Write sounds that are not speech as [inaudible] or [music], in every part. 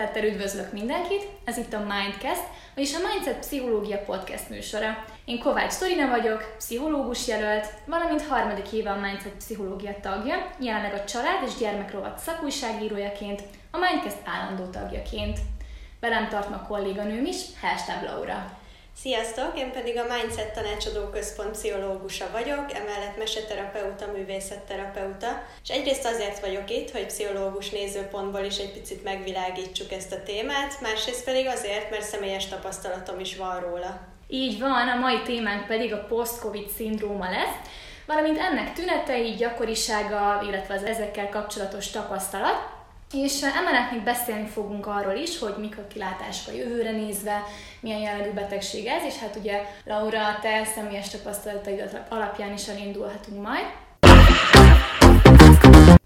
Szeretettel üdvözlök mindenkit, ez itt a Mindcast, vagyis a Mindset Pszichológia Podcast műsora. Én Kovács Torina vagyok, pszichológus jelölt, valamint harmadik éve a Mindset Pszichológia tagja, jelenleg a család és gyermekrovat szakújságírójaként, a Mindcast állandó tagjaként. Velem tart ma kolléganőm is, Helstáb Laura. Sziasztok, én pedig a Mindset Tanácsadó Központ pszichológusa vagyok, emellett meseterapeuta, művészetterapeuta, és egyrészt azért vagyok itt, hogy pszichológus nézőpontból is egy picit megvilágítsuk ezt a témát, másrészt pedig azért, mert személyes tapasztalatom is van róla. Így van, a mai témánk pedig a post-covid szindróma lesz, valamint ennek tünetei, gyakorisága, illetve az ezekkel kapcsolatos tapasztalat, és emellett még beszélni fogunk arról is, hogy mik a kilátások a jövőre nézve, milyen jellegű betegség ez, és hát ugye Laura, te személyes tapasztalataid alapján is elindulhatunk majd.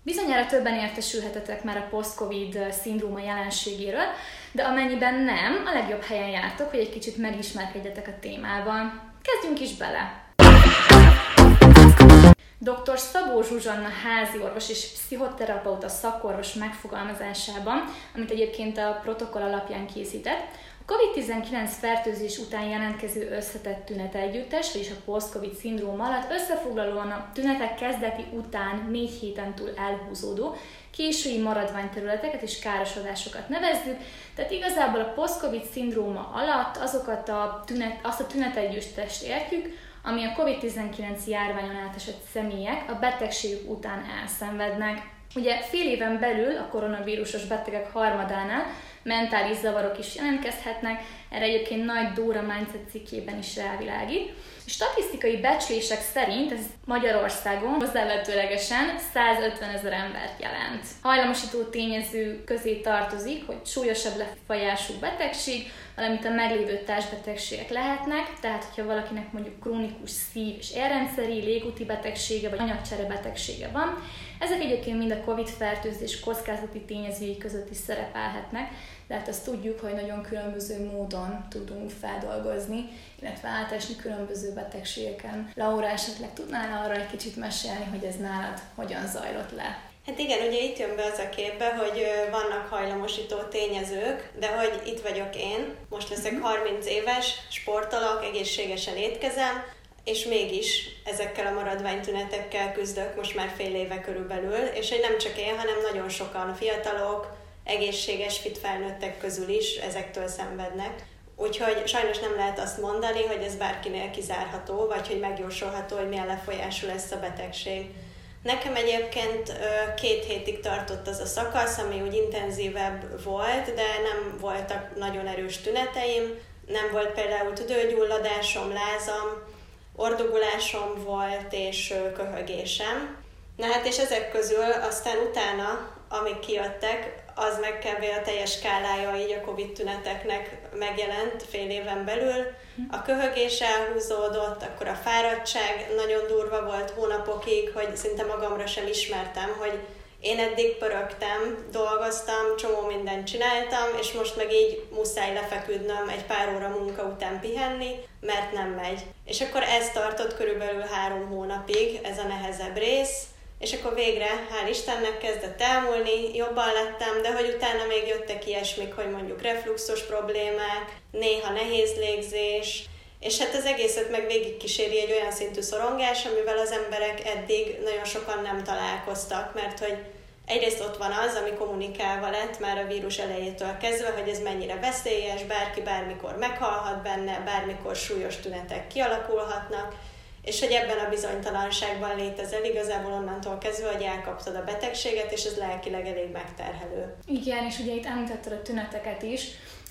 Bizonyára többen értesülhetetek már a post-covid szindróma jelenségéről, de amennyiben nem, a legjobb helyen jártok, hogy egy kicsit megismerkedjetek a témában. Kezdjünk is bele! Dr. Szabó Zsuzsanna házi orvos és pszichoterapeuta szakorvos megfogalmazásában, amit egyébként a protokoll alapján készített, a COVID-19 fertőzés után jelentkező összetett tünet együttes, vagyis a post-COVID szindróm alatt összefoglalóan a tünetek kezdeti után négy héten túl elhúzódó késői maradványterületeket és károsodásokat nevezzük, tehát igazából a post-COVID szindróma alatt azokat a tünet, azt a tünetegyüttest értjük, ami a COVID-19 járványon átesett személyek a betegségük után elszenvednek. Ugye fél éven belül a koronavírusos betegek harmadánál mentális zavarok is jelentkezhetnek, erre egyébként Nagy Dóra Mindset cikkében is rávilágít. Statisztikai becslések szerint ez Magyarországon hozzávetőlegesen 150 ezer embert jelent. Hajlamosító tényező közé tartozik, hogy súlyosabb lefolyású betegség, valamint a meglévő társbetegségek lehetnek, tehát hogyha valakinek mondjuk krónikus szív- és érrendszeri, légúti betegsége vagy anyagcsere betegsége van, ezek egyébként mind a COVID-fertőzés kockázati tényezői között is szerepelhetnek, de hát azt tudjuk, hogy nagyon különböző módon tudunk feldolgozni, illetve átesni különböző betegségeken. Laura, esetleg tudnál arra egy kicsit mesélni, hogy ez nálad hogyan zajlott le? Hát igen, ugye itt jön be az a képbe, hogy vannak hajlamosító tényezők, de hogy itt vagyok én, most leszek 30 mhm. éves, sportolok, egészségesen étkezem, és mégis ezekkel a maradványtünetekkel küzdök most már fél éve körülbelül, és hogy nem csak én, hanem nagyon sokan fiatalok, egészséges, fit felnőttek közül is ezektől szenvednek. Úgyhogy sajnos nem lehet azt mondani, hogy ez bárkinél kizárható, vagy hogy megjósolható, hogy milyen lefolyású lesz a betegség. Nekem egyébként két hétig tartott az a szakasz, ami úgy intenzívebb volt, de nem voltak nagyon erős tüneteim. Nem volt például tüdőgyulladásom, lázam, ordogulásom volt és köhögésem. Na hát és ezek közül aztán utána, amik kijöttek, az meg kb. a teljes skálája így a Covid tüneteknek megjelent fél éven belül. A köhögés elhúzódott, akkor a fáradtság nagyon durva volt hónapokig, hogy szinte magamra sem ismertem, hogy én eddig pörögtem, dolgoztam, csomó mindent csináltam, és most meg így muszáj lefeküdnöm egy pár óra munka után pihenni, mert nem megy. És akkor ez tartott körülbelül három hónapig, ez a nehezebb rész, és akkor végre, hál' Istennek kezdett elmúlni, jobban lettem, de hogy utána még jöttek ilyesmik, hogy mondjuk refluxos problémák, néha nehéz légzés, és hát az egészet meg végig kíséri egy olyan szintű szorongás, amivel az emberek eddig nagyon sokan nem találkoztak, mert hogy egyrészt ott van az, ami kommunikálva lett már a vírus elejétől kezdve, hogy ez mennyire veszélyes, bárki bármikor meghalhat benne, bármikor súlyos tünetek kialakulhatnak, és hogy ebben a bizonytalanságban létezel igazából onnantól kezdve, hogy elkaptad a betegséget, és ez lelkileg elég megterhelő. Igen, és ugye itt említetted a tüneteket is,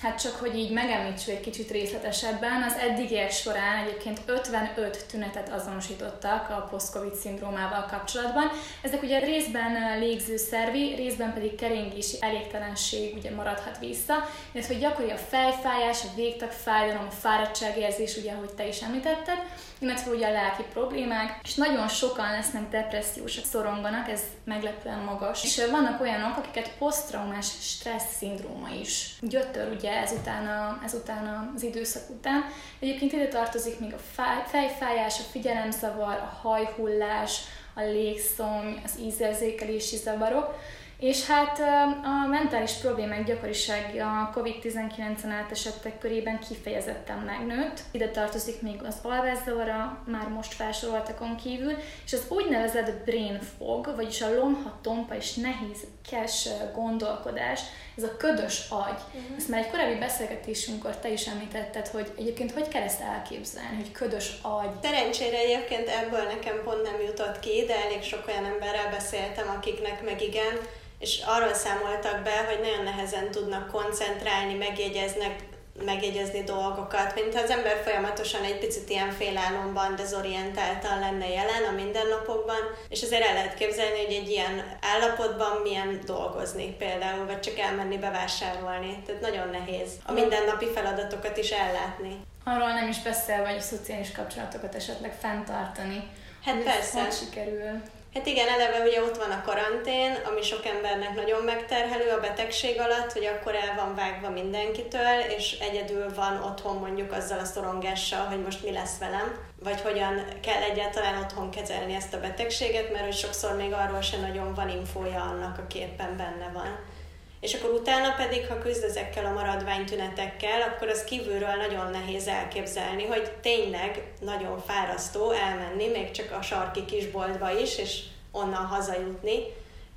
Hát csak, hogy így megemlítsük egy kicsit részletesebben, az eddigiek során egyébként 55 tünetet azonosítottak a post-covid szindrómával kapcsolatban. Ezek ugye részben légzőszervi, részben pedig keringési elégtelenség ugye maradhat vissza, illetve hogy gyakori a fejfájás, a végtagfájdalom, a fáradtságérzés, ugye ahogy te is említetted, illetve ugye a lelki problémák, és nagyon sokan lesznek depressziósak, szoronganak, ez meglepően magas. És vannak olyanok, akiket posztraumás stressz szindróma is gyötör ugye ezután, a, ezután az időszak után. Egyébként ide tartozik még a fejfájás, a figyelemzavar, a hajhullás, a légszom, az ízérzékelési zavarok, És hát a mentális problémák gyakoriság a COVID-19-en átesettek körében kifejezetten megnőtt. Ide tartozik még az alvászavara, már most felsoroltakon kívül, és az úgynevezett brain fog, vagyis a lomha, tompa és nehéz kes gondolkodás, ez a ködös agy. Uh-huh. Ezt már egy korábbi beszélgetésünkkor te is említetted, hogy egyébként hogy kell ezt elképzelni, hogy ködös agy. Szerencsére egyébként ebből nekem pont nem jutott ki, de elég sok olyan emberrel beszéltem, akiknek meg igen, és arról számoltak be, hogy nagyon nehezen tudnak koncentrálni, megjegyeznek, megjegyezni dolgokat, mintha az ember folyamatosan egy picit ilyen félálomban, dezorientáltan lenne jelen a mindennapokban, és azért el lehet képzelni, hogy egy ilyen állapotban milyen dolgozni például, vagy csak elmenni bevásárolni. Tehát nagyon nehéz a mindennapi feladatokat is ellátni. Arról nem is beszél, vagy a szociális kapcsolatokat esetleg fenntartani. Hát persze. Hogy sikerül? Hát igen, eleve ugye ott van a karantén, ami sok embernek nagyon megterhelő a betegség alatt, hogy akkor el van vágva mindenkitől, és egyedül van otthon mondjuk azzal a szorongással, hogy most mi lesz velem, vagy hogyan kell egyáltalán otthon kezelni ezt a betegséget, mert hogy sokszor még arról sem nagyon van infója annak, aki éppen benne van. És akkor utána pedig, ha küzd ezekkel a maradványtünetekkel, akkor az kívülről nagyon nehéz elképzelni, hogy tényleg nagyon fárasztó elmenni, még csak a sarki kisboltba is, és onnan hazajutni,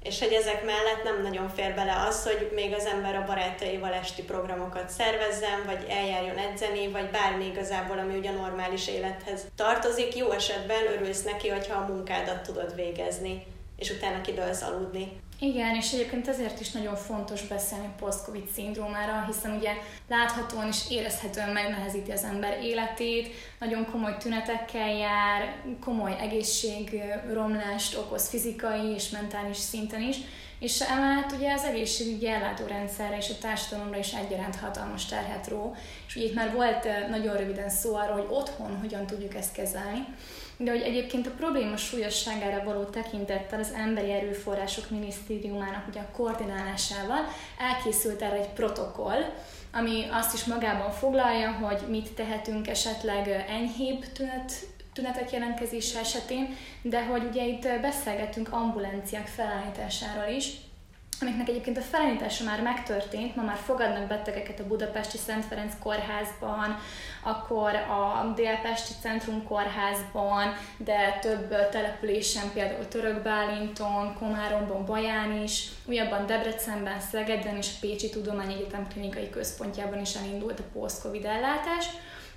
és hogy ezek mellett nem nagyon fér bele az, hogy még az ember a barátaival esti programokat szervezzen, vagy eljárjon edzeni, vagy bármi igazából, ami ugye normális élethez tartozik. Jó esetben örülsz neki, hogyha a munkádat tudod végezni, és utána kidőlsz aludni. Igen, és egyébként ezért is nagyon fontos beszélni post-covid szindrómára, hiszen ugye láthatóan és érezhetően megnehezíti az ember életét, nagyon komoly tünetekkel jár, komoly egészségromlást okoz fizikai és mentális szinten is, és emellett ugye az egészségügyi ellátórendszerre és a társadalomra is egyaránt hatalmas terhet ró, és ugye itt már volt nagyon röviden szó arról, hogy otthon hogyan tudjuk ezt kezelni, de hogy egyébként a probléma súlyosságára való tekintettel az Emberi Erőforrások Minisztériumának ugye a koordinálásával elkészült erre egy protokoll, ami azt is magában foglalja, hogy mit tehetünk esetleg enyhébb tünet, tünetek jelentkezése esetén, de hogy ugye itt beszélgetünk ambulanciák felállításáról is, amiknek egyébként a felállítása már megtörtént, ma már fogadnak betegeket a Budapesti Szent Ferenc kórházban, akkor a Délpesti Centrum kórházban, de több településen, például Törökbálinton, Komáromban, Baján is, újabban Debrecenben, Szegeden és a Pécsi Tudományegyetem klinikai központjában is elindult a post-covid ellátás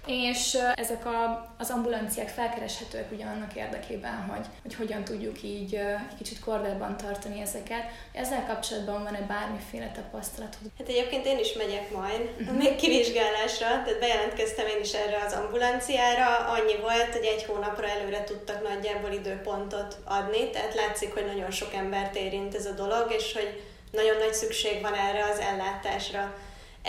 és ezek a, az ambulanciák felkereshetőek ugye annak érdekében, hogy, hogy hogyan tudjuk így egy kicsit kordában tartani ezeket. Ezzel kapcsolatban van-e bármiféle tapasztalatod? Hát egyébként én is megyek majd, még kivizsgálásra, tehát bejelentkeztem én is erre az ambulanciára. Annyi volt, hogy egy hónapra előre tudtak nagyjából időpontot adni, tehát látszik, hogy nagyon sok embert érint ez a dolog, és hogy nagyon nagy szükség van erre az ellátásra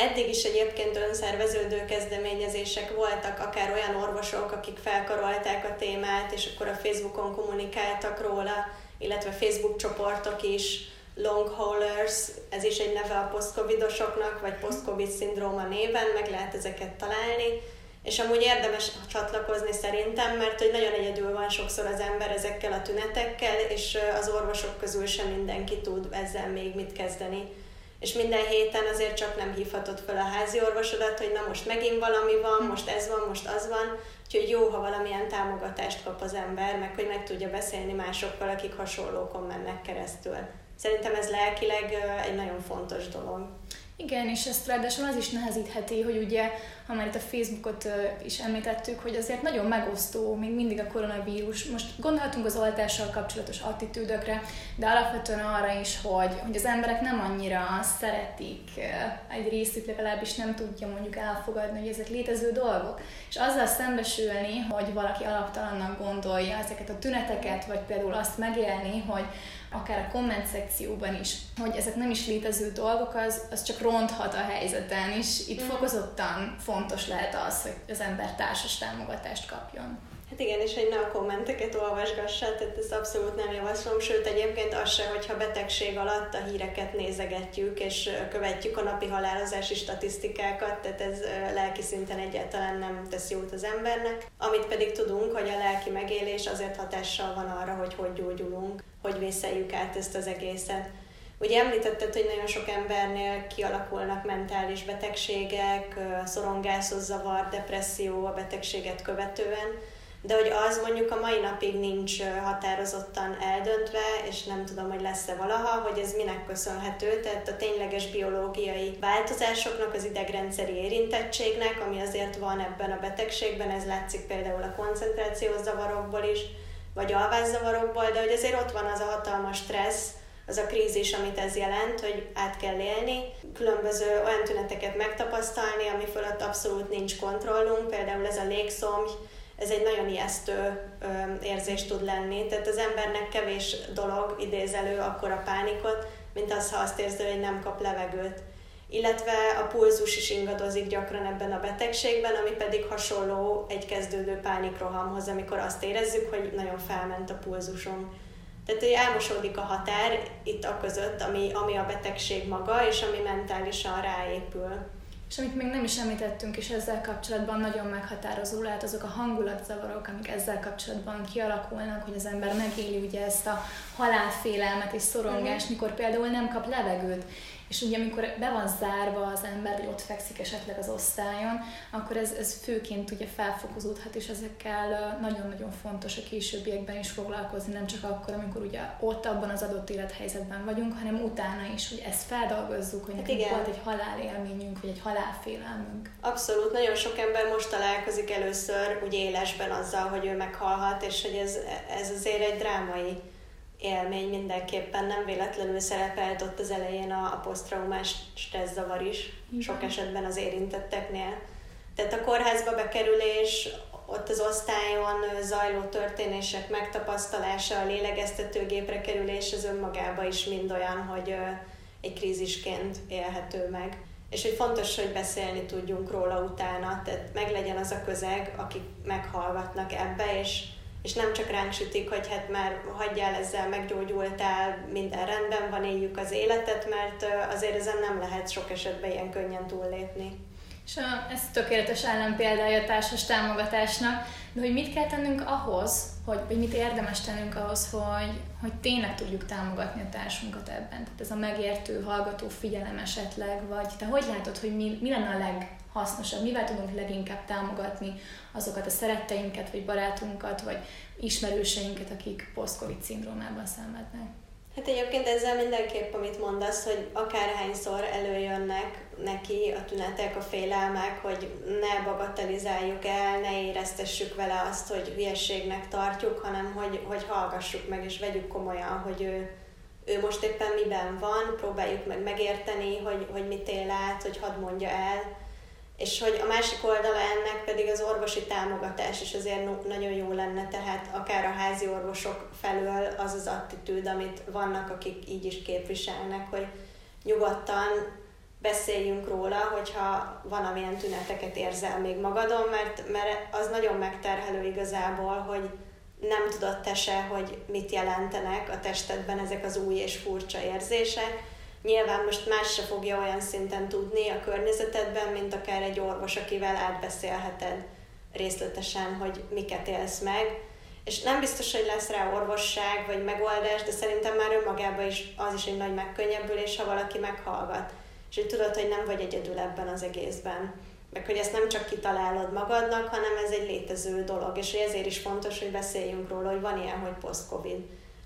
Eddig is egyébként önszerveződő kezdeményezések voltak, akár olyan orvosok, akik felkarolták a témát, és akkor a Facebookon kommunikáltak róla, illetve Facebook csoportok is, long haulers, ez is egy neve a post-covidosoknak, vagy post-covid szindróma néven, meg lehet ezeket találni. És amúgy érdemes csatlakozni szerintem, mert hogy nagyon egyedül van sokszor az ember ezekkel a tünetekkel, és az orvosok közül sem mindenki tud ezzel még mit kezdeni és minden héten azért csak nem hívhatod fel a házi orvosodat, hogy na most megint valami van, most ez van, most az van, úgyhogy jó, ha valamilyen támogatást kap az ember, meg hogy meg tudja beszélni másokkal, akik hasonlókon mennek keresztül. Szerintem ez lelkileg egy nagyon fontos dolog. Igen, és ezt ráadásul az is nehezítheti, hogy ugye, ha már itt a Facebookot is említettük, hogy azért nagyon megosztó még mindig a koronavírus. Most gondolhatunk az oltással kapcsolatos attitűdökre, de alapvetően arra is, hogy, hogy az emberek nem annyira szeretik, egy részük legalábbis nem tudja mondjuk elfogadni, hogy ezek létező dolgok. És azzal szembesülni, hogy valaki alaptalannak gondolja ezeket a tüneteket, vagy például azt megélni, hogy akár a komment szekcióban is, hogy ezek nem is létező dolgok, az, az csak ronthat a helyzeten, és itt mm. fokozottan fontos lehet az, hogy az ember társas támogatást kapjon. Hát igen, és hogy ne a kommenteket olvasgassa, tehát ezt abszolút nem javaslom, sőt egyébként az se, hogyha betegség alatt a híreket nézegetjük, és követjük a napi halálozási statisztikákat, tehát ez lelki szinten egyáltalán nem tesz jót az embernek. Amit pedig tudunk, hogy a lelki megélés azért hatással van arra, hogy hogy gyógyulunk, hogy vészeljük át ezt az egészet. Ugye említetted, hogy nagyon sok embernél kialakulnak mentális betegségek, szorongászos zavar, depresszió a betegséget követően, de hogy az mondjuk a mai napig nincs határozottan eldöntve, és nem tudom, hogy lesz-e valaha, hogy ez minek köszönhető, tehát a tényleges biológiai változásoknak, az idegrendszeri érintettségnek, ami azért van ebben a betegségben, ez látszik például a koncentrációs zavarokból is, vagy alvászavarokból, de hogy azért ott van az a hatalmas stressz, az a krízis, amit ez jelent, hogy át kell élni, különböző olyan tüneteket megtapasztalni, ami fölött abszolút nincs kontrollunk, például ez a légszomj, ez egy nagyon ijesztő érzés tud lenni. Tehát az embernek kevés dolog idéz elő akkor a pánikot, mint az, ha azt érzi, hogy nem kap levegőt. Illetve a pulzus is ingadozik gyakran ebben a betegségben, ami pedig hasonló egy kezdődő pánikrohamhoz, amikor azt érezzük, hogy nagyon felment a pulzusom. Tehát, hogy elmosódik a határ itt a között, ami, ami a betegség maga, és ami mentálisan ráépül. És amit még nem is említettünk, és ezzel kapcsolatban nagyon meghatározó lehet azok a hangulatzavarok, amik ezzel kapcsolatban kialakulnak, hogy az ember megéli ugye ezt a halálfélelmet és szorongást, mm. mikor például nem kap levegőt. És ugye amikor be van zárva az ember, vagy ott fekszik esetleg az osztályon, akkor ez, ez főként ugye felfokozódhat, és ezekkel nagyon-nagyon fontos a későbbiekben is foglalkozni, nem csak akkor, amikor ugye ott abban az adott élethelyzetben vagyunk, hanem utána is, hogy ezt feldolgozzuk, hogy hát nekünk igen. volt egy halálélményünk, vagy egy halálfélelmünk. Abszolút, nagyon sok ember most találkozik először úgy élesben azzal, hogy ő meghalhat, és hogy ez, ez azért egy drámai élmény mindenképpen nem véletlenül szerepelt ott az elején a, a posztraumás stresszavar is, Igen. sok esetben az érintetteknél. Tehát a kórházba bekerülés, ott az osztályon zajló történések megtapasztalása, a lélegeztetőgépre kerülés az önmagában is mind olyan, hogy egy krízisként élhető meg. És hogy fontos, hogy beszélni tudjunk róla utána, tehát meglegyen az a közeg, akik meghallgatnak ebbe, és és nem csak ránk sütik, hogy hát már hagyjál ezzel, meggyógyultál, minden rendben van, éljük az életet, mert azért ezen nem lehet sok esetben ilyen könnyen túllépni. És ez tökéletes ellenpéldája a társas támogatásnak, de hogy mit kell tennünk ahhoz, hogy, vagy mit érdemes tennünk ahhoz, hogy, hogy tényleg tudjuk támogatni a társunkat ebben. Tehát ez a megértő, hallgató figyelem esetleg, vagy te hogy látod, hogy mi, mi lenne a leg, hasznosabb, mivel tudunk leginkább támogatni azokat a szeretteinket, vagy barátunkat, vagy ismerőseinket, akik post-covid szindrómában szenvednek. Hát egyébként ezzel mindenképp, amit mondasz, hogy akárhányszor előjönnek neki a tünetek, a félelmek, hogy ne bagatelizáljuk el, ne éreztessük vele azt, hogy hülyességnek tartjuk, hanem hogy, hogy hallgassuk meg és vegyük komolyan, hogy ő, ő most éppen miben van, próbáljuk meg megérteni, hogy, hogy mit él át, hogy hadd mondja el, és hogy a másik oldala ennek pedig az orvosi támogatás is azért nagyon jó lenne, tehát akár a házi orvosok felől az az attitűd, amit vannak, akik így is képviselnek, hogy nyugodtan beszéljünk róla, hogyha van amilyen tüneteket érzel még magadon, mert, mert az nagyon megterhelő igazából, hogy nem tudod te se, hogy mit jelentenek a testedben ezek az új és furcsa érzések, Nyilván most más se fogja olyan szinten tudni a környezetedben, mint akár egy orvos, akivel átbeszélheted részletesen, hogy miket élsz meg. És nem biztos, hogy lesz rá orvosság vagy megoldás, de szerintem már önmagában is az is egy nagy megkönnyebbülés, ha valaki meghallgat. És hogy tudod, hogy nem vagy egyedül ebben az egészben. Meg hogy ezt nem csak kitalálod magadnak, hanem ez egy létező dolog. És ezért is fontos, hogy beszéljünk róla, hogy van ilyen, hogy post-covid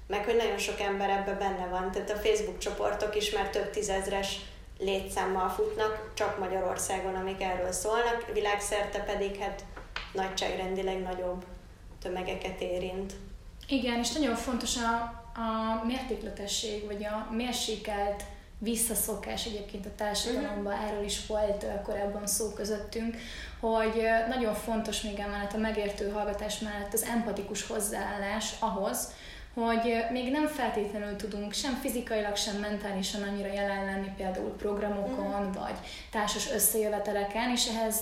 meg hogy nagyon sok ember ebbe benne van. Tehát a Facebook csoportok is már több tízezres létszámmal futnak, csak Magyarországon, amik erről szólnak, világszerte pedig hát nagyságrendileg nagyobb tömegeket érint. Igen, és nagyon fontos a, a mértékletesség, vagy a mérsékelt visszaszokás egyébként a társadalomban, uh-huh. erről is volt korábban szó közöttünk, hogy nagyon fontos még emellett a megértő hallgatás mellett az empatikus hozzáállás ahhoz, hogy még nem feltétlenül tudunk sem fizikailag, sem mentálisan annyira jelen lenni például programokon, mm. vagy társas összejöveteleken, és ehhez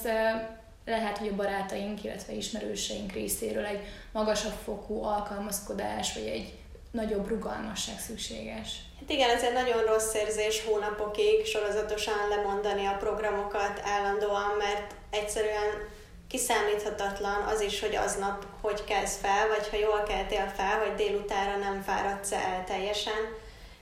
lehet, hogy a barátaink, illetve ismerőseink részéről egy magasabb fokú alkalmazkodás, vagy egy nagyobb rugalmasság szükséges. Hát igen, ez egy nagyon rossz érzés hónapokig sorozatosan lemondani a programokat állandóan, mert egyszerűen kiszámíthatatlan az is, hogy aznap hogy kezd fel, vagy ha jól keltél fel, hogy délutára nem fáradsz el teljesen,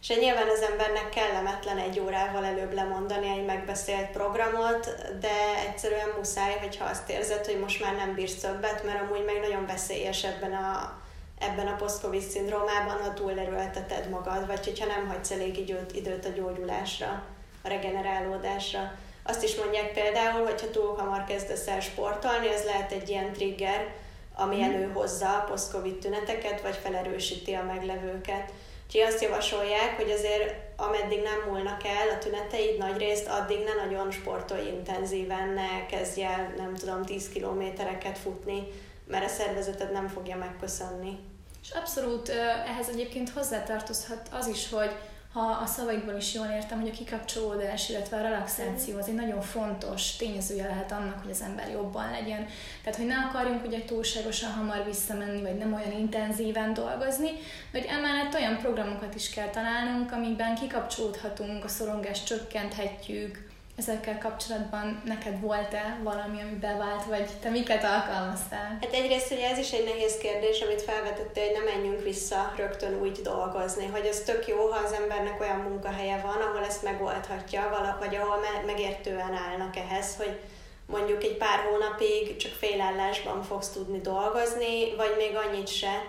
és nyilván az embernek kellemetlen egy órával előbb lemondani egy megbeszélt programot, de egyszerűen muszáj, hogyha azt érzed, hogy most már nem bírsz többet, mert amúgy meg nagyon veszélyes ebben a, ebben a post-covid szindrómában, ha túlerőlteted magad, vagy hogyha nem hagysz elég időt, időt a gyógyulásra, a regenerálódásra. Azt is mondják például, hogyha túl hamar kezdesz el sportolni, ez lehet egy ilyen trigger, ami mm. előhozza a post-covid tüneteket, vagy felerősíti a meglevőket. Úgyhogy azt javasolják, hogy azért ameddig nem múlnak el a tüneteid nagy részt, addig ne nagyon sportolj intenzíven, ne kezdj el, nem tudom, 10 kilométereket futni, mert a szervezeted nem fogja megköszönni. És abszolút ehhez egyébként hozzátartozhat az is, hogy ha a szavaikból is jól értem, hogy a kikapcsolódás, illetve a relaxáció az egy nagyon fontos tényezője lehet annak, hogy az ember jobban legyen. Tehát, hogy ne akarjunk ugye túlságosan hamar visszamenni, vagy nem olyan intenzíven dolgozni, hogy emellett olyan programokat is kell találnunk, amikben kikapcsolódhatunk, a szorongást csökkenthetjük, ezekkel kapcsolatban neked volt-e valami, ami bevált, vagy te miket alkalmaztál? Hát egyrészt ugye ez is egy nehéz kérdés, amit felvetette, hogy ne menjünk vissza rögtön úgy dolgozni, hogy ez tök jó, ha az embernek olyan munkahelye van, ahol ezt megoldhatja, vagy ahol megértően állnak ehhez, hogy mondjuk egy pár hónapig csak félállásban fogsz tudni dolgozni, vagy még annyit se,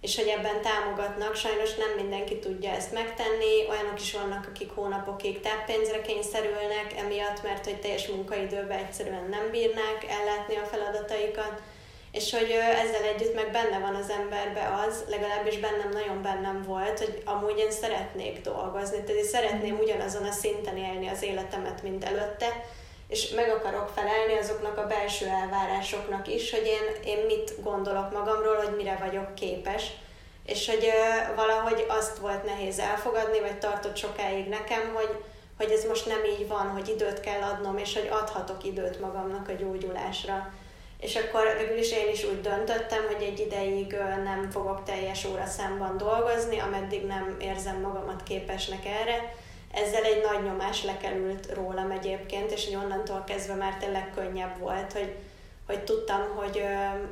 és hogy ebben támogatnak. Sajnos nem mindenki tudja ezt megtenni, olyanok is vannak, akik hónapokig táppénzre kényszerülnek emiatt, mert hogy teljes munkaidőben egyszerűen nem bírnák ellátni a feladataikat, és hogy ezzel együtt meg benne van az emberbe az, legalábbis bennem nagyon bennem volt, hogy amúgy én szeretnék dolgozni, tehát én szeretném ugyanazon a szinten élni az életemet, mint előtte, és meg akarok felelni azoknak a belső elvárásoknak is, hogy én, én mit gondolok magamról, hogy mire vagyok képes, és hogy ö, valahogy azt volt nehéz elfogadni, vagy tartott sokáig nekem, hogy, hogy ez most nem így van, hogy időt kell adnom, és hogy adhatok időt magamnak a gyógyulásra. És akkor végül is én is úgy döntöttem, hogy egy ideig nem fogok teljes óra számban dolgozni, ameddig nem érzem magamat képesnek erre, ezzel egy nagy nyomás lekerült rólam egyébként, és hogy onnantól kezdve már tényleg könnyebb volt, hogy, hogy tudtam, hogy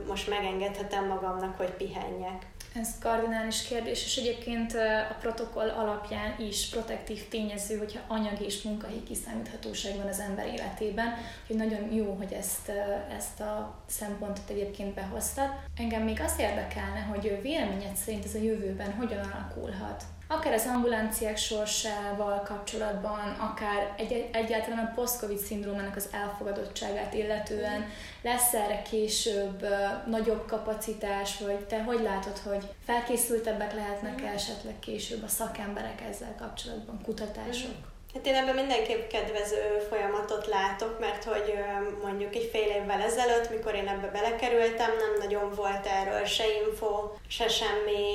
most megengedhetem magamnak, hogy pihenjek. Ez kardinális kérdés, és egyébként a protokoll alapján is protektív tényező, hogyha anyagi és munkahelyi kiszámíthatóság van az ember életében, hogy nagyon jó, hogy ezt, ezt a szempontot egyébként behoztad. Engem még azt érdekelne, hogy véleményed szerint ez a jövőben hogyan alakulhat? Akár az ambulanciák sorsával kapcsolatban, akár egy, egyáltalán a post-covid szindrómának az elfogadottságát illetően, lesz erre később nagyobb kapacitás, vagy te hogy látod, hogy felkészültebbek lehetnek esetleg később a szakemberek ezzel kapcsolatban, kutatások? Hát én ebben mindenképp kedvező folyamatot látok, mert hogy mondjuk egy fél évvel ezelőtt, mikor én ebbe belekerültem, nem nagyon volt erről se info, se semmi,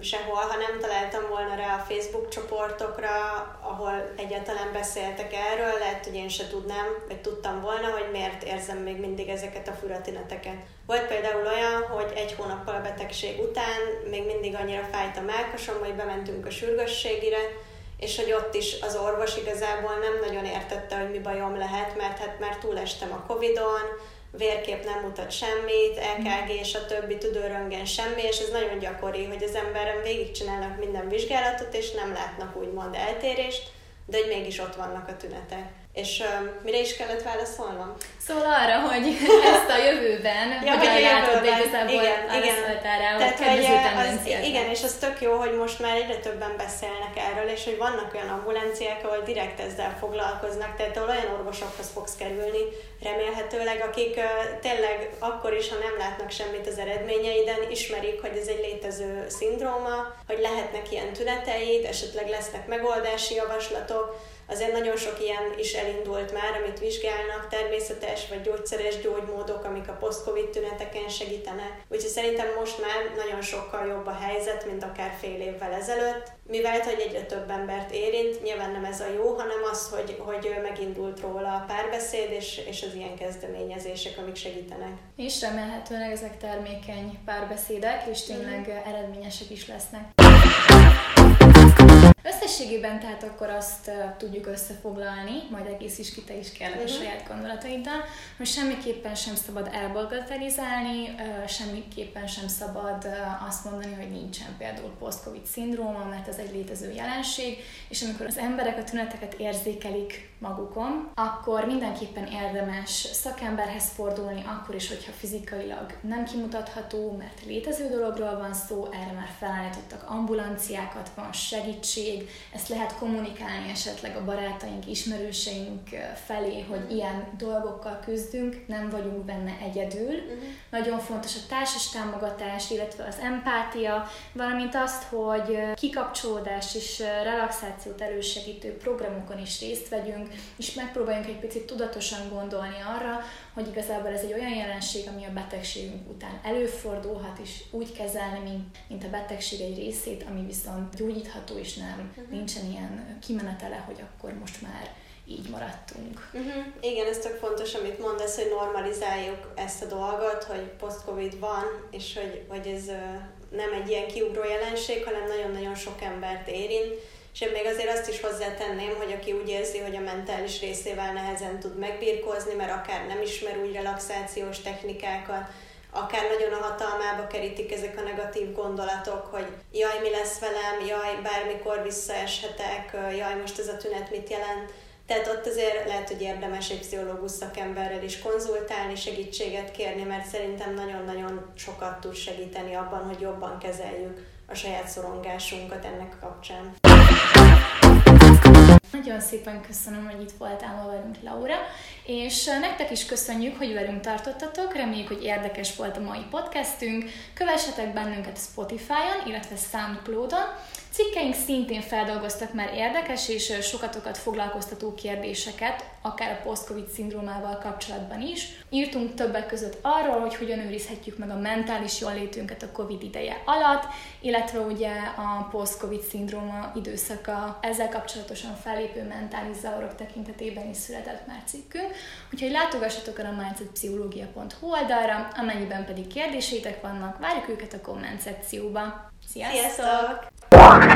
sehol, ha nem találtam volna rá a Facebook csoportokra, ahol egyáltalán beszéltek erről, lehet, hogy én se tudnám, vagy tudtam volna, hogy miért érzem még mindig ezeket a furatineteket. Volt például olyan, hogy egy hónappal a betegség után még mindig annyira fájt a melkosom, hogy bementünk a sürgősségire, és hogy ott is az orvos igazából nem nagyon értette, hogy mi bajom lehet, mert hát már túlestem a Covid-on, vérkép nem mutat semmit, EKG és a többi tüdőröngen semmi, és ez nagyon gyakori, hogy az emberen végigcsinálnak minden vizsgálatot, és nem látnak úgymond eltérést, de hogy mégis ott vannak a tünetek. És um, mire is kellett válaszolnom? Szóval arra, hogy [laughs] ezt a jövőben, ja, hogyan látod, de igazából igen, igen. rá, Tehát, hogy az, Igen, és az tök jó, hogy most már egyre többen beszélnek erről, és hogy vannak olyan ambulanciák, ahol direkt ezzel foglalkoznak, tehát ahol olyan orvosokhoz fogsz kerülni, remélhetőleg, akik uh, tényleg akkor is, ha nem látnak semmit az eredményeiden, ismerik, hogy ez egy létező szindróma, hogy lehetnek ilyen tüneteid, esetleg lesznek megoldási javaslatok, Azért nagyon sok ilyen is elindult már, amit vizsgálnak, természetes vagy gyógyszeres gyógymódok, amik a post-covid tüneteken segítenek. Úgyhogy szerintem most már nagyon sokkal jobb a helyzet, mint akár fél évvel ezelőtt. Mivel hogy egyre több embert érint, nyilván nem ez a jó, hanem az, hogy, hogy megindult róla a párbeszéd és, és az ilyen kezdeményezések, amik segítenek. És remélhetőleg ezek termékeny párbeszédek, és tényleg mm. eredményesek is lesznek. Összességében tehát akkor azt tudjuk összefoglalni, majd egész is ki te is kell uh-huh. a mhm. saját gondolataiddal, hogy semmiképpen sem szabad elbagatelizálni, semmiképpen sem szabad azt mondani, hogy nincsen például post-covid szindróma, mert ez egy létező jelenség, és amikor az emberek a tüneteket érzékelik magukon, akkor mindenképpen érdemes szakemberhez fordulni, akkor is, hogyha fizikailag nem kimutatható, mert létező dologról van szó, erre már felállítottak ambulanciákat, van segítség, ezt lehet kommunikálni esetleg a barátaink, ismerőseink felé, hogy ilyen dolgokkal küzdünk, nem vagyunk benne egyedül. Uh-huh. Nagyon fontos a társas támogatás, illetve az empátia, valamint azt, hogy kikapcsolódás és relaxációt elősegítő programokon is részt vegyünk, és megpróbáljunk egy picit tudatosan gondolni arra, hogy igazából ez egy olyan jelenség, ami a betegségünk után előfordulhat, és úgy kezelni, mint, mint a betegség egy részét, ami viszont gyógyítható, és nem uh-huh. nincsen ilyen kimenetele, hogy akkor most már így maradtunk. Uh-huh. Igen, ez tök fontos, amit mondasz, hogy normalizáljuk ezt a dolgot, hogy post-covid van, és hogy, hogy ez nem egy ilyen kiugró jelenség, hanem nagyon-nagyon sok embert érint és én még azért azt is hozzátenném, hogy aki úgy érzi, hogy a mentális részével nehezen tud megbírkozni, mert akár nem ismer úgy relaxációs technikákat, akár nagyon a hatalmába kerítik ezek a negatív gondolatok, hogy jaj, mi lesz velem, jaj, bármikor visszaeshetek, jaj, most ez a tünet mit jelent. Tehát ott azért lehet, hogy érdemes egy pszichológus szakemberrel is konzultálni, segítséget kérni, mert szerintem nagyon-nagyon sokat tud segíteni abban, hogy jobban kezeljük a saját szorongásunkat ennek kapcsán. Nagyon szépen köszönöm, hogy itt voltál ma velünk, Laura, és nektek is köszönjük, hogy velünk tartottatok, reméljük, hogy érdekes volt a mai podcastünk. Kövessetek bennünket Spotify-on, illetve Soundcloud-on, Cikkeink szintén feldolgoztak már érdekes és sokatokat foglalkoztató kérdéseket, akár a post-covid szindrómával kapcsolatban is. Írtunk többek között arról, hogy hogyan őrizhetjük meg a mentális jólétünket a covid ideje alatt, illetve ugye a post-covid szindróma időszaka ezzel kapcsolatosan fellépő mentális zavarok tekintetében is született már cikkünk. Úgyhogy látogassatok el a mindsetpszichológia.hu oldalra, amennyiben pedig kérdésétek vannak, várjuk őket a komment szekcióba. Sziasztok! Sziasztok! Yeah.